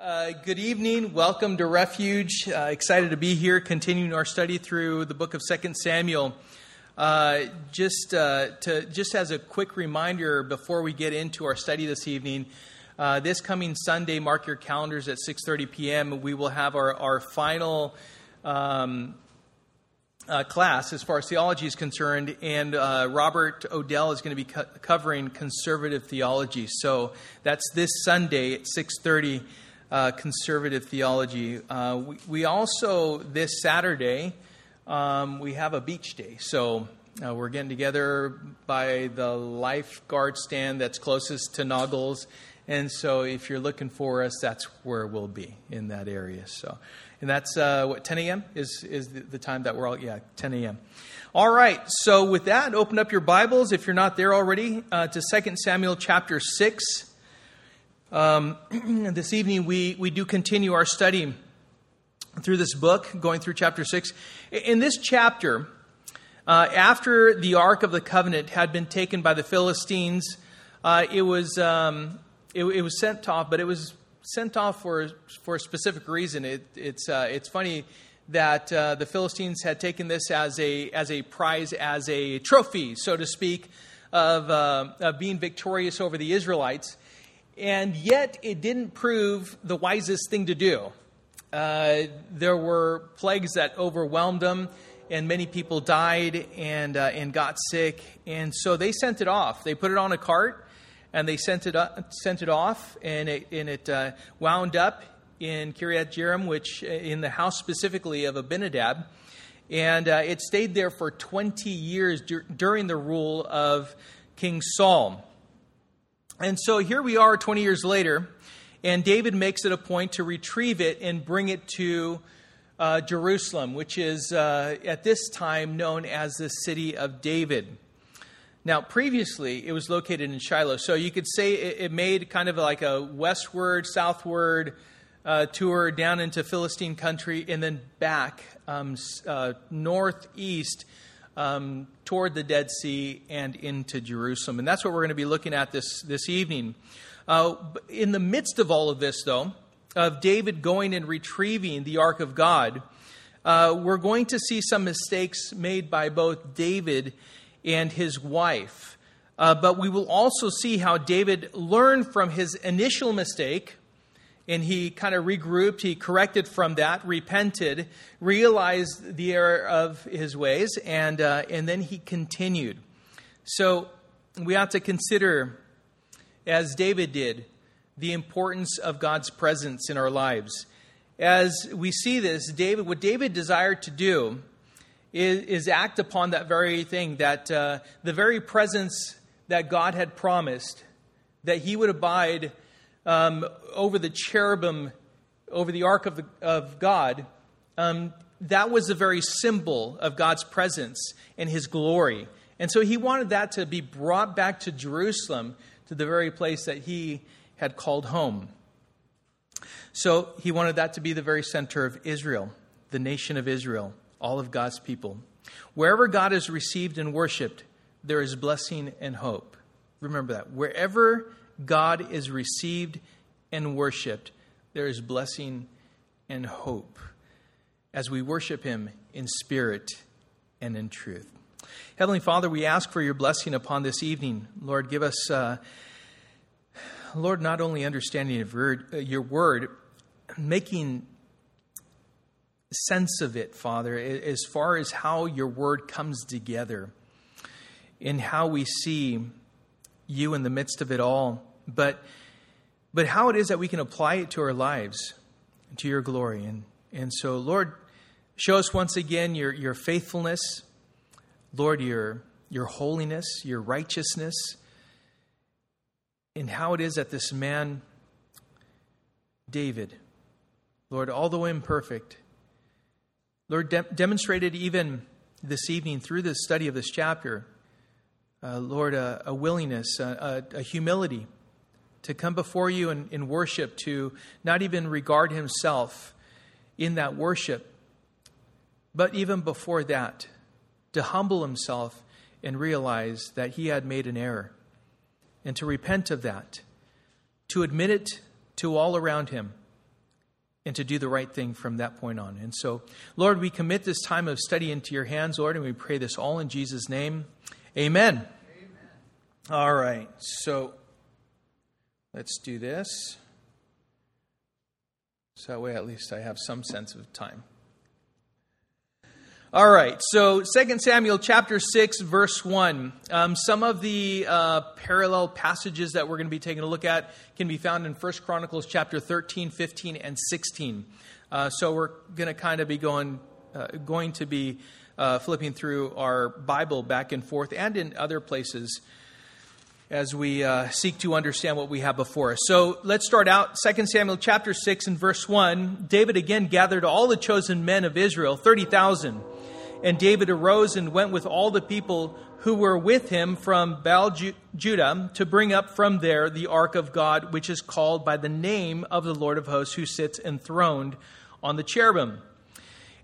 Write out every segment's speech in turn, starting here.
Uh, good evening. Welcome to Refuge. Uh, excited to be here, continuing our study through the book of Second Samuel. Uh, just uh, to just as a quick reminder before we get into our study this evening, uh, this coming Sunday, mark your calendars at 6:30 p.m. We will have our our final. Um, class as far as theology is concerned, and Robert Odell is going to be co- covering conservative theology. So that's this Sunday at 6:30 uh, conservative theology. Uh, we, we, also, this Saturday, um, we have a beach day. So uh, we're getting together by the lifeguard stand that's closest to Noggles. And so if you're looking for us, that's where we'll be in that area. So, and that's uh, what 10 a.m. is is the, the time that we're all yeah 10 a.m. All right. So with that, open up your Bibles if you're not there already uh, to 2 Samuel chapter six. Um, this evening, we, we do continue our study through this book, going through chapter 6. In this chapter, uh, after the Ark of the Covenant had been taken by the Philistines, uh, it, was, um, it, it, was sent off, but it was sent off for, for a specific reason. It, it's, uh, it's funny that uh, the Philistines had taken this as a, as a prize, as a trophy, so to speak, of, uh, of being victorious over the Israelites and yet it didn't prove the wisest thing to do. Uh, there were plagues that overwhelmed them, and many people died and, uh, and got sick. And so they sent it off. They put it on a cart and they sent it, up, sent it off, and it, and it uh, wound up in Kiryat Jearim, which uh, in the house specifically of Abinadab. And uh, it stayed there for 20 years dur- during the rule of King Saul. And so here we are 20 years later, and David makes it a point to retrieve it and bring it to uh, Jerusalem, which is uh, at this time known as the city of David. Now, previously, it was located in Shiloh. So you could say it, it made kind of like a westward, southward uh, tour down into Philistine country and then back um, uh, northeast um, toward the Dead Sea and into Jerusalem. And that's what we're going to be looking at this, this evening. Uh, in the midst of all of this, though, of David going and retrieving the Ark of God, uh, we're going to see some mistakes made by both David and his wife. Uh, but we will also see how David learned from his initial mistake and he kind of regrouped, he corrected from that, repented, realized the error of his ways, and, uh, and then he continued. So we have to consider, as David did, the importance of God's presence in our lives. As we see this, David, what David desired to do is, is act upon that very thing, that uh, the very presence that God had promised, that he would abide um, over the cherubim, over the ark of, the, of God, um, that was the very symbol of God's presence and his glory. And so he wanted that to be brought back to Jerusalem, to the very place that he had called home. So he wanted that to be the very center of Israel, the nation of Israel, all of God's people. Wherever God is received and worshiped, there is blessing and hope. Remember that. Wherever God is received and worshiped, there is blessing and hope as we worship Him in spirit and in truth. Heavenly Father, we ask for your blessing upon this evening. Lord, give us, uh, Lord, not only understanding of your word, making sense of it, Father, as far as how your word comes together and how we see you in the midst of it all but but how it is that we can apply it to our lives to your glory. And and so lord show us once again your your faithfulness. Lord your your holiness your righteousness and how it is that this man david lord although imperfect lord de- demonstrated even this evening through the study of this chapter uh, lord a, a willingness a, a, a humility to come before you in, in worship, to not even regard himself in that worship, but even before that, to humble himself and realize that he had made an error, and to repent of that, to admit it to all around him, and to do the right thing from that point on. And so, Lord, we commit this time of study into your hands, Lord, and we pray this all in Jesus' name. Amen. Amen. All right, so let's do this. So that way, at least, I have some sense of time. All right, so 2 Samuel chapter 6, verse 1. Um, some of the uh, parallel passages that we're going to be taking a look at can be found in 1 Chronicles chapter 13, 15, and 16. Uh, so we're going to kind of be going, uh, going to be uh, flipping through our Bible back and forth and in other places as we uh, seek to understand what we have before us. So let's start out 2 Samuel chapter 6 and verse 1. David again gathered all the chosen men of Israel, 30,000 and David arose and went with all the people who were with him from Baal Judah to bring up from there the ark of God, which is called by the name of the Lord of hosts, who sits enthroned on the cherubim.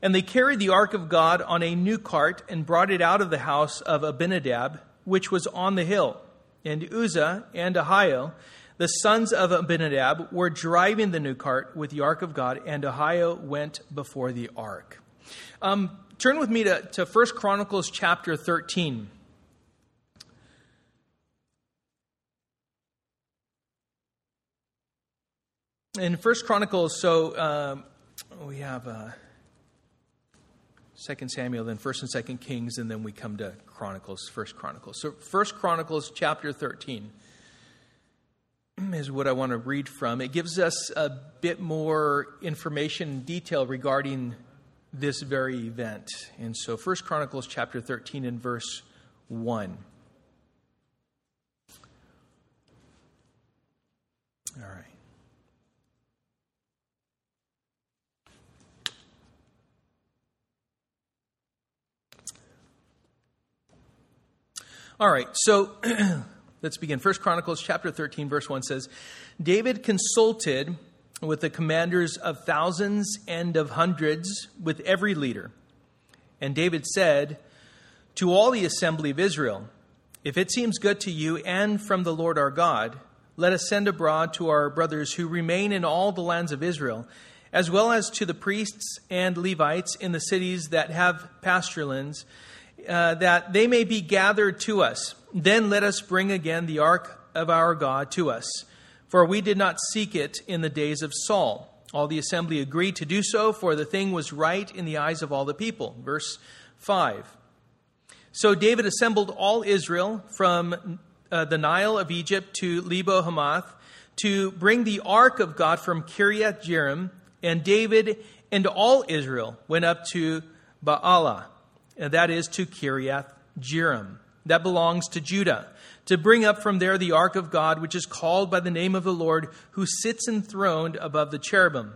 And they carried the ark of God on a new cart and brought it out of the house of Abinadab, which was on the hill. And Uzzah and Ahio, the sons of Abinadab, were driving the new cart with the ark of God, and Ahio went before the ark. Um, turn with me to, to 1 Chronicles chapter 13. In First Chronicles, so um, we have uh, Second Samuel, then First and Second Kings, and then we come to Chronicles, First Chronicles. So First Chronicles chapter thirteen is what I want to read from. It gives us a bit more information and detail regarding this very event. And so First Chronicles chapter 13 and verse 1. All right. All right, so let's begin. First Chronicles chapter 13, verse 1 says, David consulted with the commanders of thousands and of hundreds, with every leader. And David said to all the assembly of Israel, If it seems good to you and from the Lord our God, let us send abroad to our brothers who remain in all the lands of Israel, as well as to the priests and Levites in the cities that have pasturelands, uh, that they may be gathered to us. Then let us bring again the ark of our God to us for we did not seek it in the days of Saul. All the assembly agreed to do so, for the thing was right in the eyes of all the people. Verse 5. So David assembled all Israel from uh, the Nile of Egypt to Lebo Hamath to bring the ark of God from Kiriath Jearim, and David and all Israel went up to Baalah, and that is to Kiriath Jearim. That belongs to Judah to bring up from there the ark of God, which is called by the name of the Lord, who sits enthroned above the cherubim.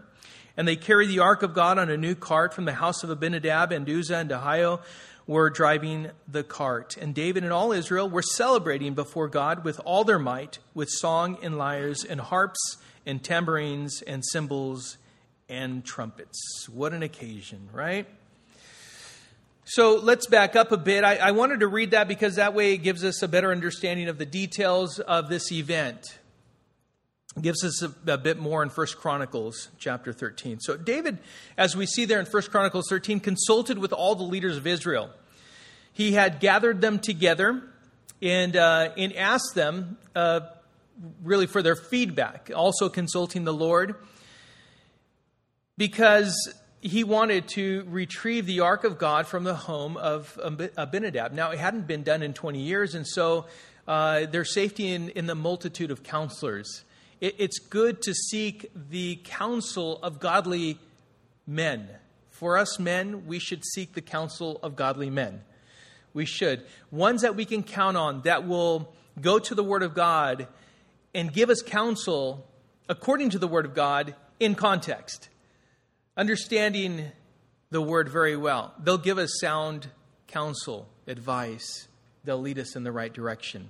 And they carry the ark of God on a new cart from the house of Abinadab, and Uzzah and Ahio were driving the cart. And David and all Israel were celebrating before God with all their might, with song and lyres and harps and tambourines and cymbals and trumpets. What an occasion, right? So let's back up a bit. I, I, wanted to read that because that way it gives us a better understanding of the details of this event. It gives us a, a bit more in First Chronicles chapter 13. So David, as we see there in First Chronicles 13, consulted with all the leaders of Israel. He had gathered them together and, uh, and asked them uh, really for their feedback, also consulting the Lord because he wanted to retrieve the ark of God from the home of Abinadab. Now, it hadn't been done in 20 years, and so uh, there's safety in, in the multitude of counselors. It, it's good to seek the counsel of godly men. For us men, we should seek the counsel of godly men. We should. Ones that we can count on that will go to the Word of God and give us counsel according to the Word of God in context understanding the word very well. They'll give us sound counsel, advice, they'll lead us in the right direction.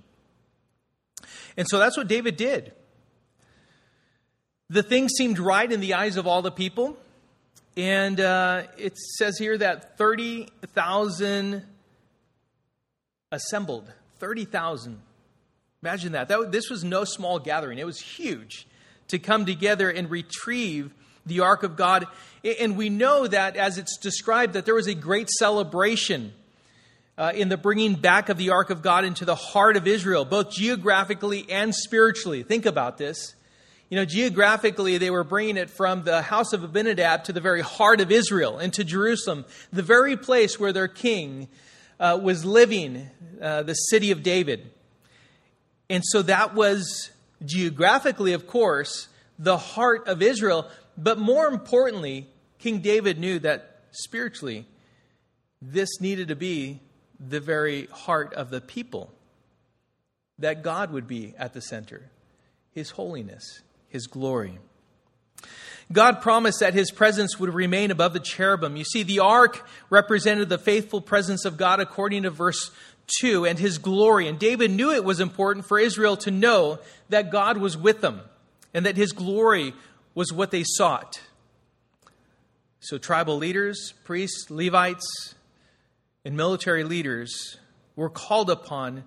And so that's what David did. The thing seemed right in the eyes of all the people. And uh, it says here that 30,000 assembled. 30,000. Imagine that. that. This was no small gathering, it was huge to come together and retrieve the ark of God. And we know that as it's described, that there was a great celebration uh, in the bringing back of the ark of God into the heart of Israel, both geographically and spiritually. Think about this. You know, geographically, they were bringing it from the house of Abinadab to the very heart of Israel, into Jerusalem, the very place where their king uh, was living, uh, the city of David. And so that was geographically, of course, the heart of Israel. But more importantly, King David knew that spiritually, this needed to be the very heart of the people, that God would be at the center, His holiness his glory. God promised that his presence would remain above the cherubim. You see, the ark represented the faithful presence of God according to verse 2 and his glory. And David knew it was important for Israel to know that God was with them and that his glory was what they sought. So, tribal leaders, priests, Levites, and military leaders were called upon,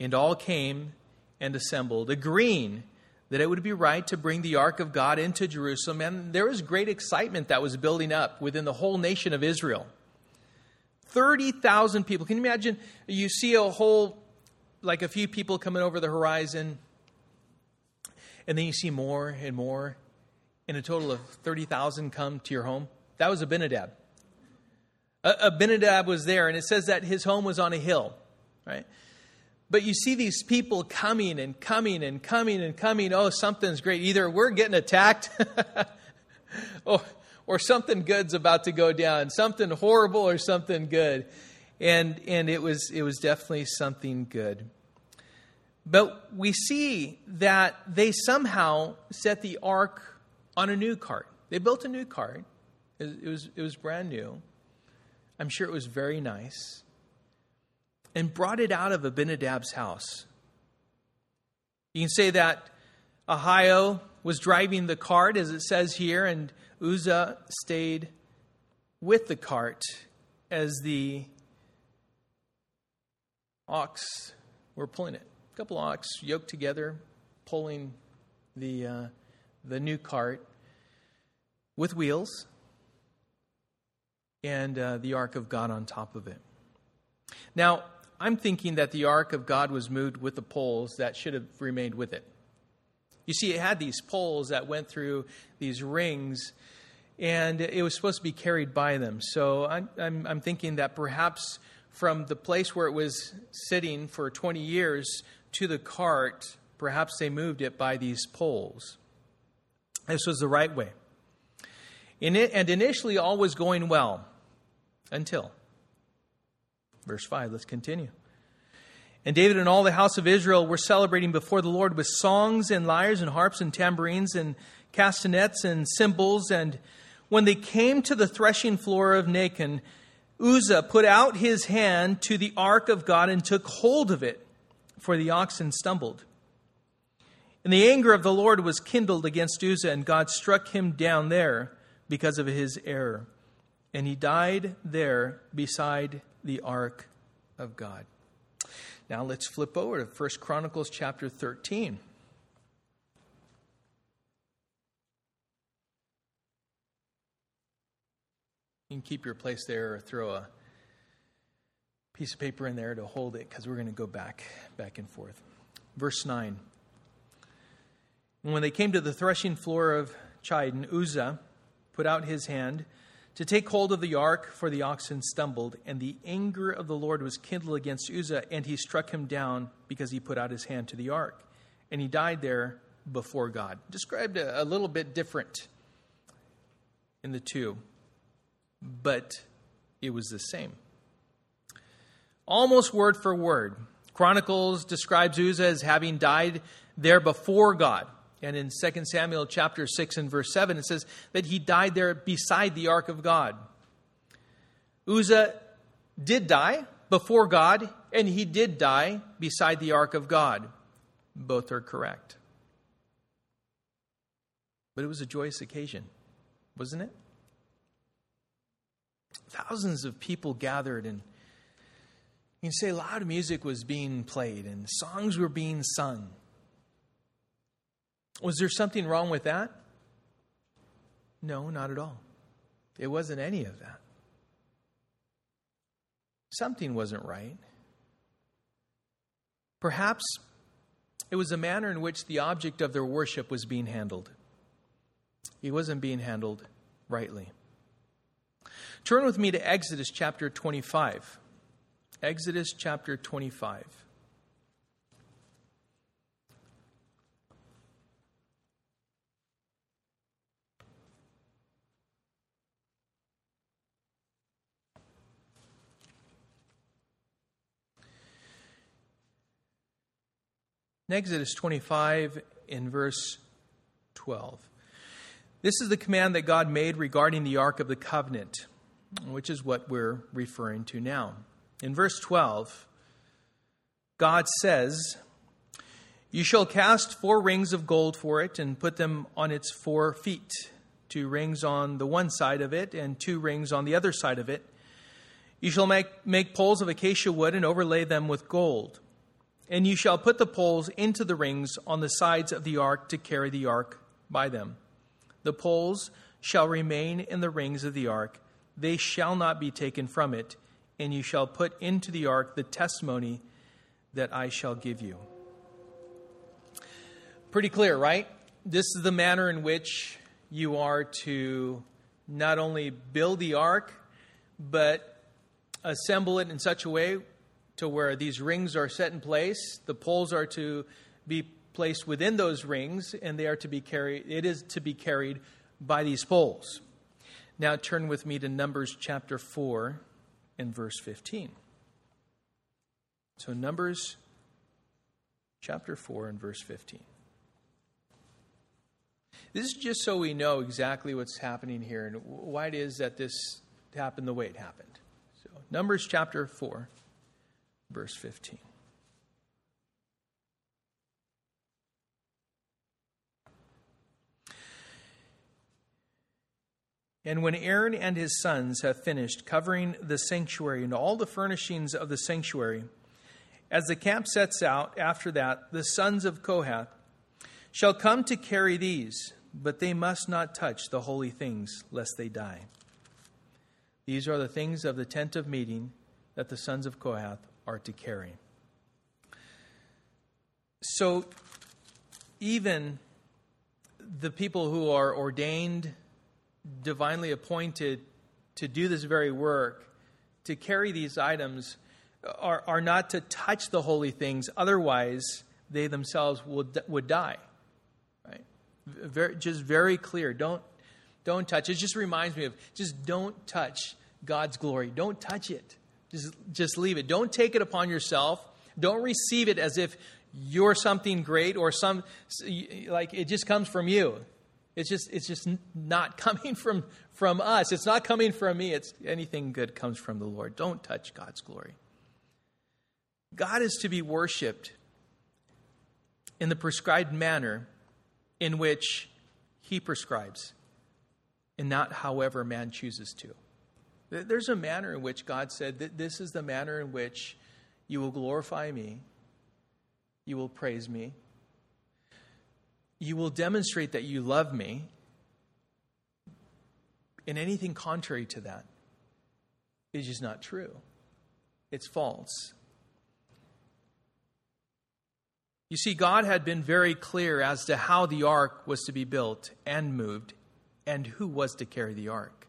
and all came and assembled, agreeing that it would be right to bring the ark of God into Jerusalem. And there was great excitement that was building up within the whole nation of Israel. 30,000 people. Can you imagine? You see a whole, like a few people coming over the horizon, and then you see more and more, and a total of 30,000 come to your home. That was Abinadab. Abinadab was there, and it says that his home was on a hill, right? But you see these people coming and coming and coming and coming. Oh, something's great. Either we're getting attacked or, or something good's about to go down, something horrible or something good. And, and it, was, it was definitely something good. But we see that they somehow set the ark on a new cart. They built a new cart. It was, it was brand new. I'm sure it was very nice and brought it out of Abinadab's house. You can say that Ahio was driving the cart, as it says here, and Uzzah stayed with the cart as the ox were pulling it. A couple ox yoked together, pulling the, uh, the new cart with wheels and uh, the ark of God on top of it. Now, I'm thinking that the ark of God was moved with the poles that should have remained with it. You see, it had these poles that went through these rings, and it was supposed to be carried by them. So I'm, I'm, I'm thinking that perhaps from the place where it was sitting for 20 years to the cart, perhaps they moved it by these poles. This was the right way. In it, and initially, all was going well until Verse 5, let's continue. And David and all the house of Israel were celebrating before the Lord with songs and lyres and harps and tambourines and castanets and cymbals. And when they came to the threshing floor of Nacon, Uzzah put out his hand to the ark of God and took hold of it, for the oxen stumbled. And the anger of the Lord was kindled against Uzzah, and God struck him down there because of his error. And he died there beside the ark of God. Now let's flip over to 1 Chronicles chapter 13. You can keep your place there or throw a piece of paper in there to hold it because we're going to go back back and forth. Verse 9. And when they came to the threshing floor of Chidon, Uzzah put out his hand to take hold of the ark, for the oxen stumbled, and the anger of the Lord was kindled against Uzzah, and he struck him down because he put out his hand to the ark. And he died there before God. Described a, a little bit different in the two, but it was the same. Almost word for word. Chronicles describes Uzzah as having died there before God. And in 2 Samuel chapter 6 and verse 7, it says that he died there beside the ark of God. Uzzah did die before God, and he did die beside the ark of God. Both are correct. But it was a joyous occasion, wasn't it? Thousands of people gathered, and you can say loud music was being played, and songs were being sung. Was there something wrong with that? No, not at all. It wasn't any of that. Something wasn't right. Perhaps it was the manner in which the object of their worship was being handled. He wasn't being handled rightly. Turn with me to Exodus chapter 25. Exodus chapter 25. In Exodus 25, in verse 12. This is the command that God made regarding the Ark of the Covenant, which is what we're referring to now. In verse 12, God says, You shall cast four rings of gold for it and put them on its four feet, two rings on the one side of it and two rings on the other side of it. You shall make, make poles of acacia wood and overlay them with gold. And you shall put the poles into the rings on the sides of the ark to carry the ark by them. The poles shall remain in the rings of the ark, they shall not be taken from it, and you shall put into the ark the testimony that I shall give you. Pretty clear, right? This is the manner in which you are to not only build the ark, but assemble it in such a way to where these rings are set in place. The poles are to be placed within those rings, and they are to be carried. It is to be carried by these poles. Now turn with me to Numbers chapter four and verse fifteen. So Numbers chapter four and verse fifteen. This is just so we know exactly what's happening here and why it is that this happened the way it happened. So Numbers chapter four verse 15. And when Aaron and his sons have finished covering the sanctuary and all the furnishings of the sanctuary, as the camp sets out after that, the sons of Kohath shall come to carry these, but they must not touch the holy things, lest they die. These are the things of the tent of meeting that the sons of Kohath are to carry. So, even the people who are ordained, divinely appointed to do this very work, to carry these items, are, are not to touch the holy things, otherwise, they themselves would, would die. Right? Very, just very clear. Don't, don't touch. It just reminds me of just don't touch God's glory. Don't touch it. Just, just leave it. Don't take it upon yourself. Don't receive it as if you're something great or some like it just comes from you. It's just it's just not coming from from us. It's not coming from me. It's anything good comes from the Lord. Don't touch God's glory. God is to be worshiped in the prescribed manner in which he prescribes and not however man chooses to. There's a manner in which God said that this is the manner in which you will glorify me, you will praise me, you will demonstrate that you love me. And anything contrary to that is just not true. It's false. You see, God had been very clear as to how the ark was to be built and moved and who was to carry the ark.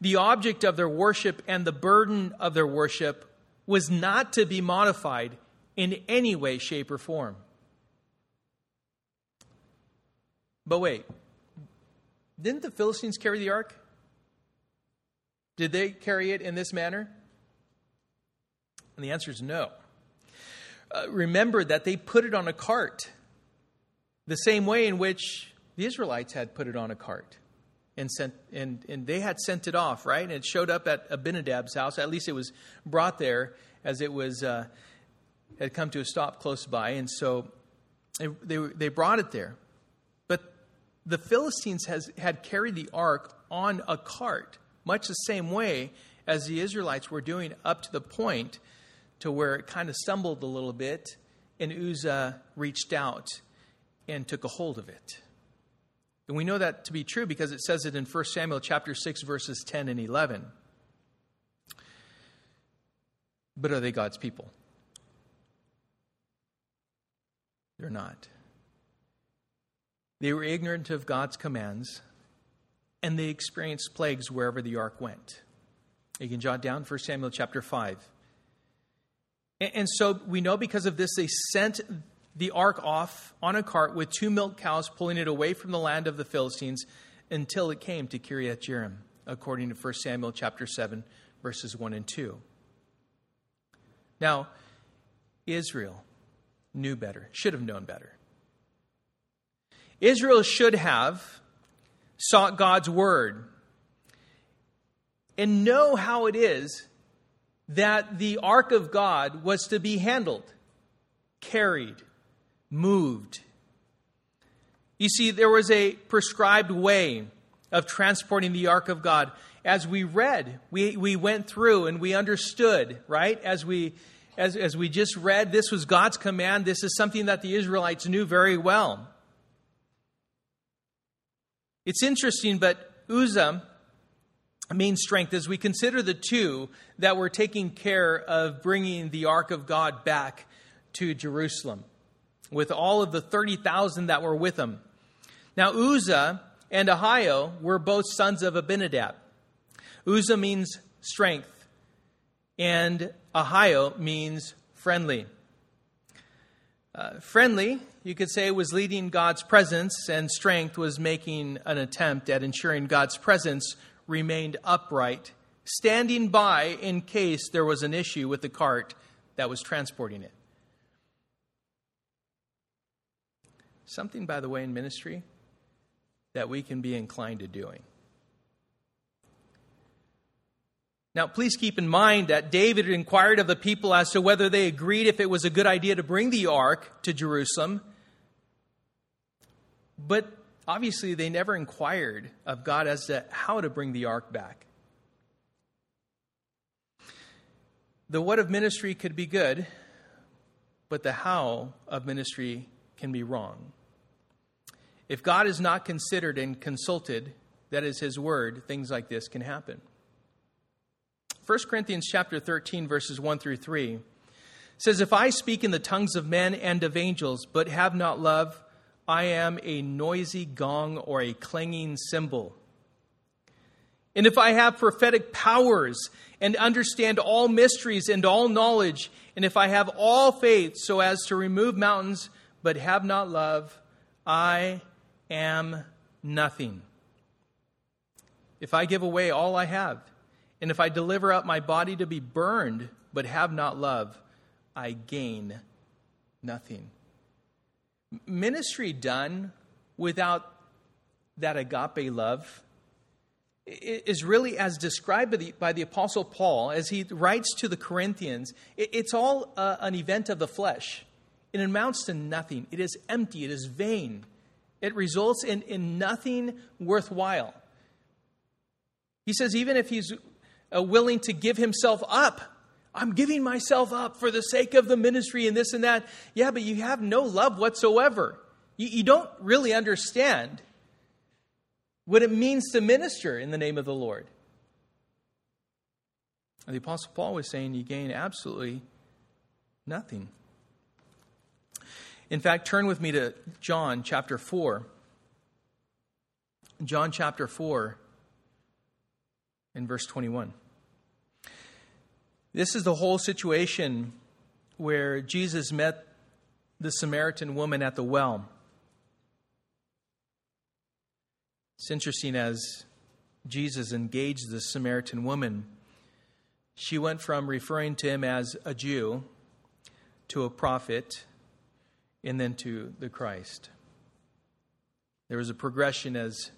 The object of their worship and the burden of their worship was not to be modified in any way, shape, or form. But wait, didn't the Philistines carry the ark? Did they carry it in this manner? And the answer is no. Uh, remember that they put it on a cart, the same way in which the Israelites had put it on a cart and sent and, and they had sent it off, right? And it showed up at Abinadab's house. At least it was brought there as it was uh, had come to a stop close by, and so they, they, they brought it there. But the Philistines has, had carried the ark on a cart, much the same way as the Israelites were doing up to the point to where it kind of stumbled a little bit, and Uzzah reached out and took a hold of it. And we know that to be true because it says it in 1 Samuel chapter 6 verses 10 and 11. But are they God's people? They're not. They were ignorant of God's commands, and they experienced plagues wherever the ark went. You can jot down 1 Samuel chapter 5. And so we know because of this, they sent the ark off on a cart with two milk cows, pulling it away from the land of the Philistines until it came to Kiriath Jearim, according to 1 Samuel chapter 7, verses 1 and 2. Now, Israel knew better, should have known better. Israel should have sought God's word and know how it is that the ark of God was to be handled, carried, moved. You see, there was a prescribed way of transporting the ark of God. As we read, we, we went through and we understood, right? As we as, as we just read, this was God's command. This is something that the Israelites knew very well. It's interesting, but Uzzah means strength as we consider the two that were taking care of bringing the ark of God back to Jerusalem with all of the 30,000 that were with him. Now, Uzzah and Ahio were both sons of Abinadab. Uzzah means strength, and Ahio means friendly. Uh, friendly, you could say, was leading God's presence, and strength was making an attempt at ensuring God's presence remained upright, standing by in case there was an issue with the cart that was transporting it. Something, by the way, in ministry that we can be inclined to doing. Now, please keep in mind that David inquired of the people as to whether they agreed if it was a good idea to bring the ark to Jerusalem. But obviously, they never inquired of God as to how to bring the ark back. The what of ministry could be good, but the how of ministry can be wrong. If God is not considered and consulted, that is his word, things like this can happen. 1 Corinthians chapter 13 verses 1 through 3 says if I speak in the tongues of men and of angels but have not love I am a noisy gong or a clanging cymbal. And if I have prophetic powers and understand all mysteries and all knowledge, and if I have all faith so as to remove mountains but have not love, I am nothing. If I give away all I have, and if I deliver up my body to be burned, but have not love, I gain nothing. Ministry done without that agape love is really as described by the, by the Apostle Paul as he writes to the Corinthians. it's all uh, an event of the flesh. It amounts to nothing. It is empty. It is vain. It results in, in nothing worthwhile. He says, even if he's uh, willing to give himself up. I'm giving myself up for the sake of the ministry and this and that. Yeah, but you have no love whatsoever. You, you don't really understand what it means to minister in the name of the Lord. And the Apostle Paul was saying you gain absolutely nothing. In fact, turn with me to John chapter 4. John chapter 4 in verse 21. This is the whole situation where Jesus met the Samaritan woman at the well. It's interesting as Jesus engaged the Samaritan woman, she went from referring to him as a Jew to a prophet and then to the Christ. There was a progression as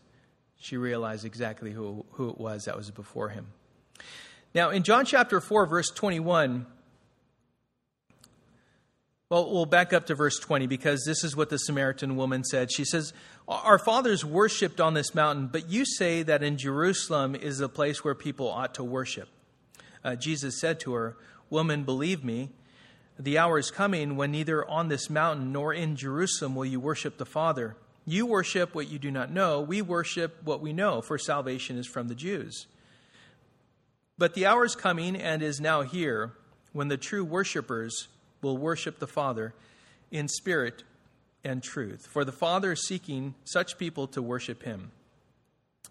she realized exactly who, who it was that was before him. Now, in John chapter 4, verse 21, well, we'll back up to verse 20 because this is what the Samaritan woman said. She says, Our fathers worshipped on this mountain, but you say that in Jerusalem is the place where people ought to worship. Uh, Jesus said to her, Woman, believe me, the hour is coming when neither on this mountain nor in Jerusalem will you worship the Father. You worship what you do not know. We worship what we know, for salvation is from the Jews. But the hour is coming and is now here when the true worshippers will worship the Father in spirit and truth. For the Father is seeking such people to worship him.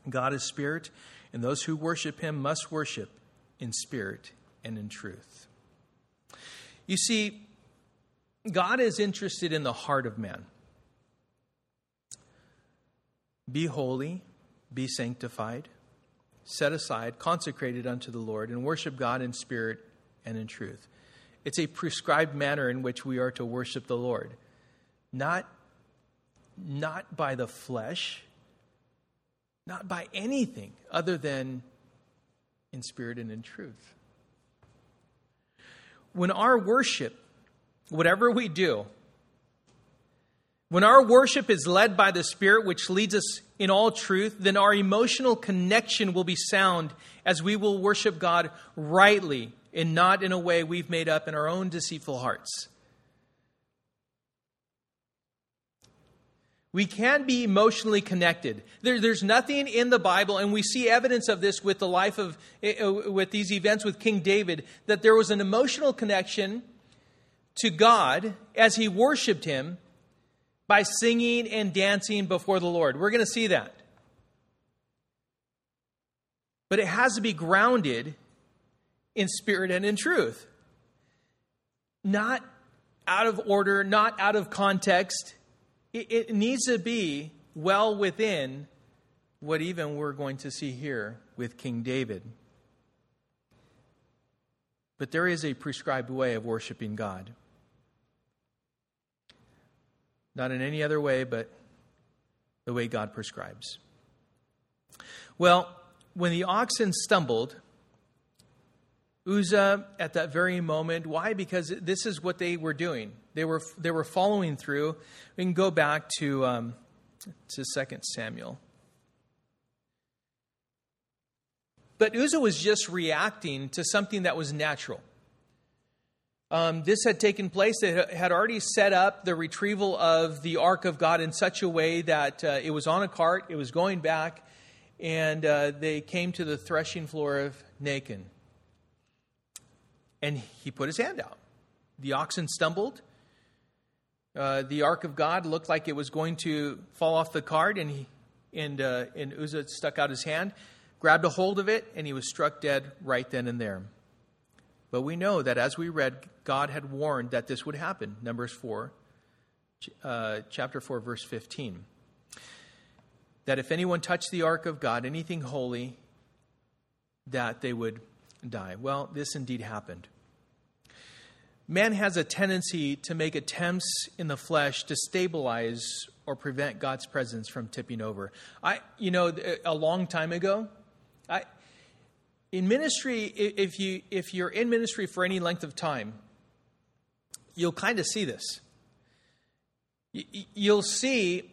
God is spirit, and those who worship him must worship in spirit and in truth. You see, God is interested in the heart of man. Be holy, be sanctified, set aside, consecrated unto the Lord, and worship God in spirit and in truth. It's a prescribed manner in which we are to worship the Lord. Not, not by the flesh, not by anything other than in spirit and in truth. When our worship, whatever we do, when our worship is led by the Spirit, which leads us in all truth, then our emotional connection will be sound as we will worship God rightly and not in a way we've made up in our own deceitful hearts. We can be emotionally connected. There, there's nothing in the Bible, and we see evidence of this with the life of, eh, eh, with these events with King David, that there was an emotional connection to God as he worshiped him by singing and dancing before the Lord. We're going to see that. But it has to be grounded in spirit and in truth. Not out of order, not out of context it, it needs to be well within what even we're going to see here with King David. But there is a prescribed way of worshiping God. Not in any other way, but the way God prescribes. Well, when the oxen stumbled, Uzzah at that very moment. Why? Because this is what they were doing. They were they were following through. We can go back to um, to Second Samuel. But Uzzah was just reacting to something that was natural. Um, this had taken place. They had already set up the retrieval of the Ark of God in such a way that uh, it was on a cart, it was going back, and uh, they came to the threshing floor of Nacon and he put his hand out. The oxen stumbled. Uh, the ark of God looked like it was going to fall off the cart, and he and uh, and Uzzah stuck out his hand, grabbed a hold of it, and he was struck dead right then and there. But we know that as we read, God had warned that this would happen. Numbers four, uh, chapter four, verse fifteen. That if anyone touched the ark of God, anything holy, that they would die. Well, this indeed happened. Man has a tendency to make attempts in the flesh to stabilize or prevent God's presence from tipping over. I, you know, a long time ago, I, in ministry, if you if you're in ministry for any length of time, you'll kind of see this. You'll see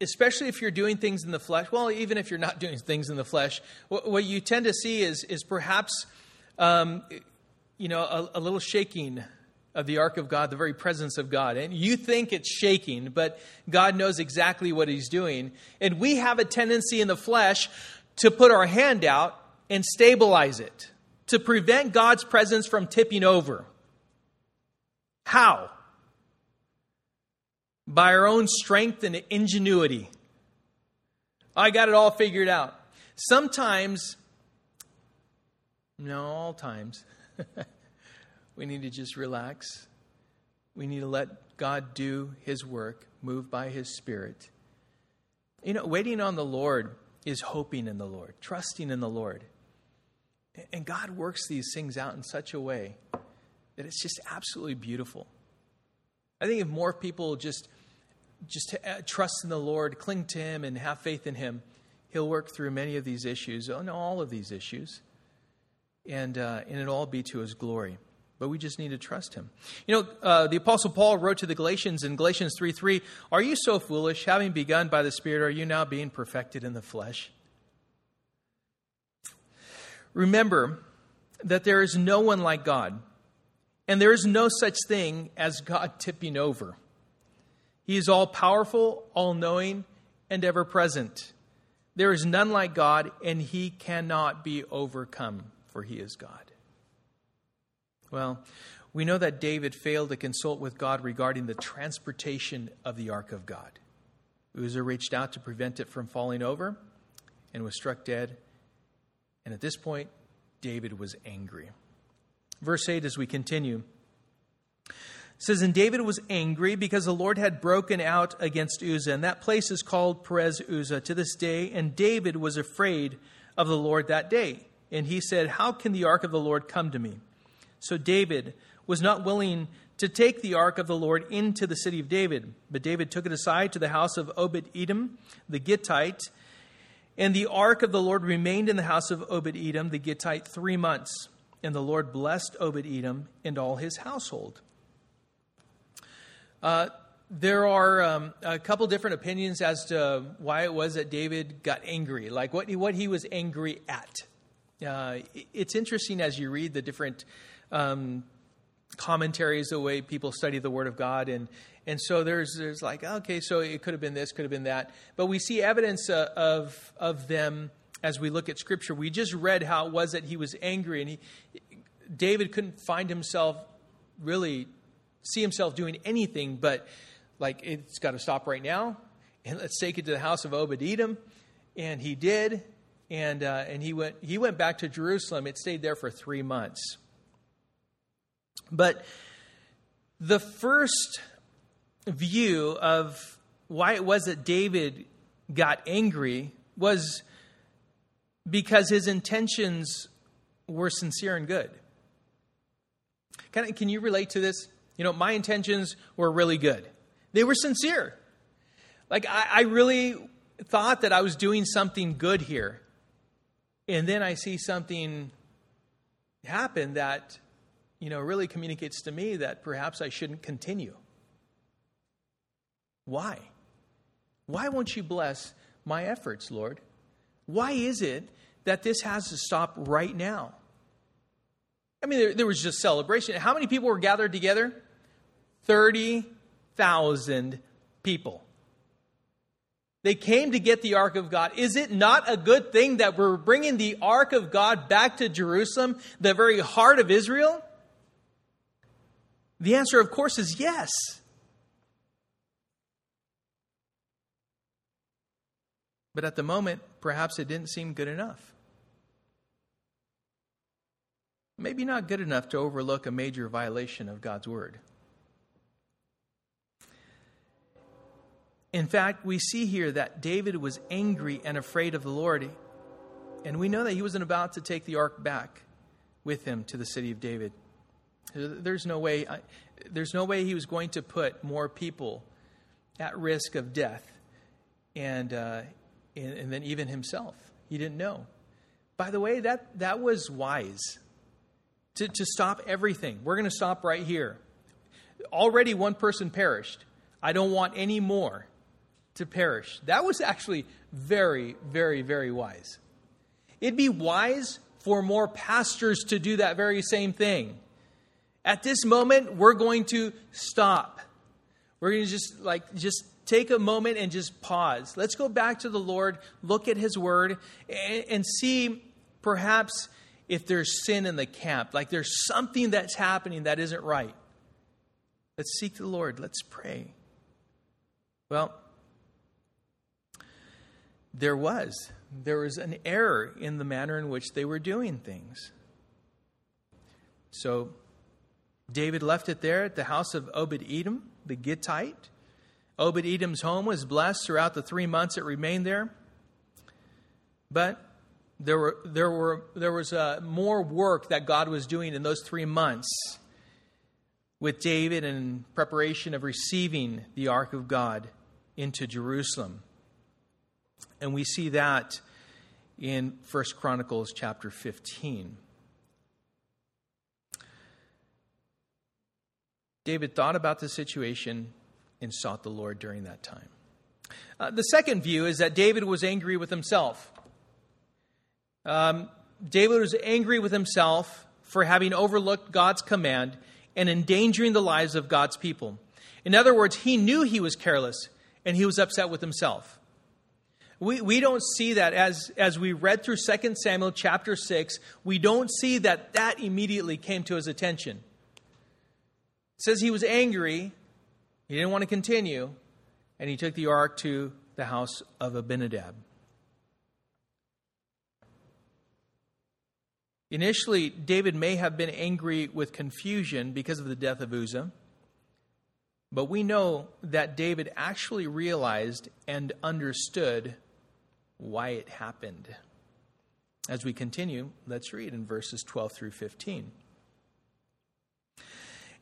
especially if you're doing things in the flesh, well, even if you're not doing things in the flesh, what, what you tend to see is, is perhaps, um, you know, a, a, little shaking of the ark of God, the very presence of God. And you think it's shaking, but God knows exactly what He's doing. And we have a tendency in the flesh to put our hand out and stabilize it, to prevent God's presence from tipping over. How? By our own strength and ingenuity. I got it all figured out. Sometimes, no, all times, we need to just relax. We need to let God do His work, move by His Spirit. You know, waiting on the Lord is hoping in the Lord, trusting in the Lord. And God works these things out in such a way that it's just absolutely beautiful. I think if more people just just uh, trust in the Lord, cling to Him, and have faith in Him, He'll work through many of these issues, oh, all of these issues, and, uh, and it'll all be to His glory. But we just need to trust Him. You know, uh, the Apostle Paul wrote to the Galatians in Galatians 3 3, Are you so foolish? Having begun by the Spirit, are you now being perfected in the flesh? Remember that there is no one like God, and there is no such thing as God tipping over. He is all powerful, all knowing, and ever present. There is none like God, and he cannot be overcome, for he is God. Well, we know that David failed to consult with God regarding the transportation of the ark of God. Uzzah reached out to prevent it from falling over and was struck dead. And at this point, David was angry. Verse 8 as we continue says, And David was angry because the Lord had broken out against Uzzah. And that place is called Perez Uzzah to this day. And David was afraid of the Lord that day. And he said, How can the ark of the Lord come to me? So David was not willing to take the ark of the Lord into the city of David. But David took it aside to the house of Obed Edom, the Gittite. And the ark of the Lord remained in the house of Obed Edom, the Gittite, three months. And the Lord blessed Obed Edom and all his household. Uh, there are um, a couple different opinions as to why it was that David got angry, like what he, what he was angry at. Uh, it's interesting as you read the different um, commentaries, the way people study the Word of God, and and so there's there's like okay, so it could have been this, could have been that, but we see evidence uh, of of them as we look at Scripture. We just read how it was that he was angry, and he David couldn't find himself really see himself doing anything but like it's got to stop right now and let's take it to the house of Obed Edom. And he did, and uh, and he went he went back to Jerusalem. It stayed there for three months. But the first view of why it was that David got angry was because his intentions were sincere and good. Can, can you relate to this? You know, my intentions were really good, they were sincere. Like, I, I really thought that I was doing something good here. And then I see something happen that, you know, really communicates to me that perhaps I shouldn't continue. Why? Why won't you bless my efforts, Lord? Why is it that this has to stop right now? I mean, there, there was just celebration. How many people were gathered together? 30,000 people. They came to get the Ark of God. Is it not a good thing that we're bringing the Ark of God back to Jerusalem, the very heart of Israel? The answer, of course, is yes. But at the moment, perhaps it didn't seem good enough. Maybe not good enough to overlook a major violation of God's word. In fact, we see here that David was angry and afraid of the Lord. And we know that he wasn't about to take the ark back with him to the city of David. There's no way, there's no way he was going to put more people at risk of death and, uh, and, and then even himself. He didn't know. By the way, that, that was wise to, to stop everything. We're going to stop right here. Already one person perished. I don't want any more to perish. That was actually very, very, very wise. It'd be wise for more pastors to do that very same thing. At this moment, we're going to stop. We're going to just like just take a moment and just pause. Let's go back to the Lord, look at His Word, and, and see perhaps if there's sin in the camp, like there's something that's happening that isn't right. Let's seek the Lord. Let's pray. Well, there was. There was an error in the manner in which they were doing things. So David left it there at the house of Obed Edom, the Gittite. Obed Edom's home was blessed throughout the three months it remained there. But there, were, there, were, there was uh, more work that God was doing in those three months with David in preparation of receiving the ark of God into Jerusalem. And we see that in 1 Chronicles chapter 15. David thought about the situation and sought the Lord during that time. Uh, the second view is that David was angry with himself. Um, David was angry with himself for having overlooked God's command and endangering the lives of God's people. In other words, he knew he was careless and he was upset with himself. We, we don't see that as, as we read through 2 Samuel chapter 6, we don't see that that immediately came to his attention. It says he was angry, he didn't want to continue, and he took the ark to the house of Abinadab. Initially, David may have been angry with confusion because of the death of Uzzah. But we know that David actually realized and understood why it happened. As we continue, let's read in verses 12 through 15.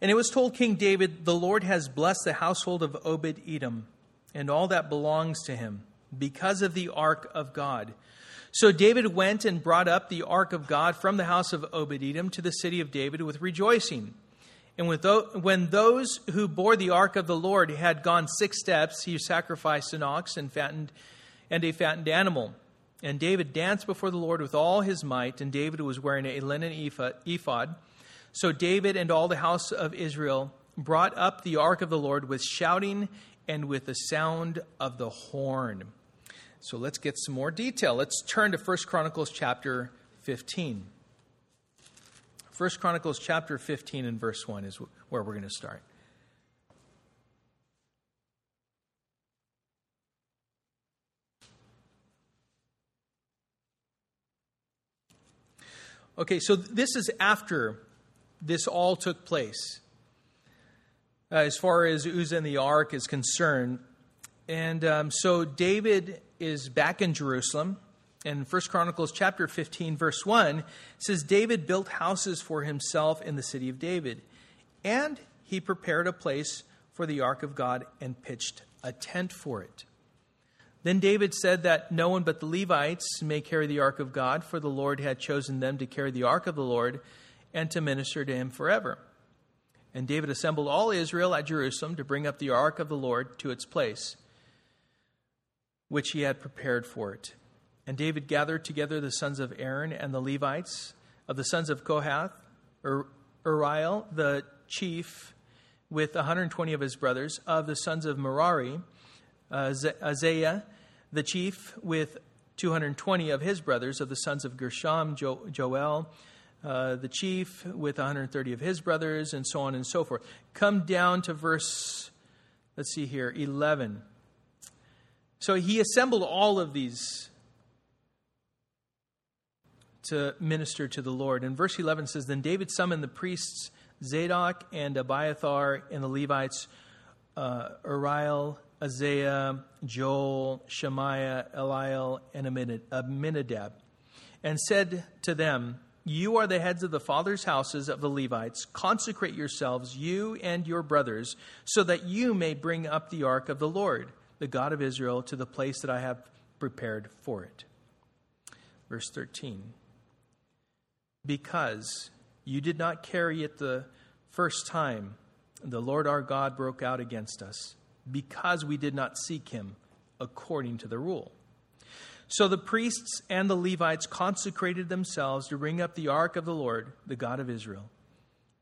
And it was told King David, The Lord has blessed the household of Obed Edom and all that belongs to him because of the ark of God. So David went and brought up the ark of God from the house of Obed Edom to the city of David with rejoicing. And when those who bore the ark of the Lord had gone six steps, he sacrificed an ox and fattened and a fattened animal. And David danced before the Lord with all his might, and David was wearing a linen ephod. So David and all the house of Israel brought up the ark of the Lord with shouting and with the sound of the horn. So let's get some more detail. Let's turn to 1 Chronicles chapter 15. 1 Chronicles chapter 15 and verse 1 is where we're going to start. Okay, so this is after this all took place. Uh, as far as Uzzah and the ark is concerned. And um, so David is back in Jerusalem in 1 Chronicles chapter 15 verse 1 says David built houses for himself in the city of David and he prepared a place for the ark of God and pitched a tent for it. Then David said that no one but the Levites may carry the ark of God for the Lord had chosen them to carry the ark of the Lord and to minister to him forever. And David assembled all Israel at Jerusalem to bring up the ark of the Lord to its place which he had prepared for it. And David gathered together the sons of Aaron and the Levites, of the sons of Kohath, Ur- Uriel, the chief, with 120 of his brothers, of the sons of Merari, uh, Asaiah, the chief, with 220 of his brothers, of the sons of Gershom, jo- Joel, uh, the chief, with 130 of his brothers, and so on and so forth. Come down to verse, let's see here, 11. So he assembled all of these to minister to the Lord. And verse 11 says Then David summoned the priests Zadok and Abiathar and the Levites, uh, Uriel, Asaiah, Joel, Shemaiah, Eliel, and Amminadab, and said to them, You are the heads of the fathers' houses of the Levites. Consecrate yourselves, you and your brothers, so that you may bring up the ark of the Lord the God of Israel, to the place that I have prepared for it. Verse 13 Because you did not carry it the first time, the Lord our God broke out against us, because we did not seek him according to the rule. So the priests and the Levites consecrated themselves to bring up the ark of the Lord, the God of Israel.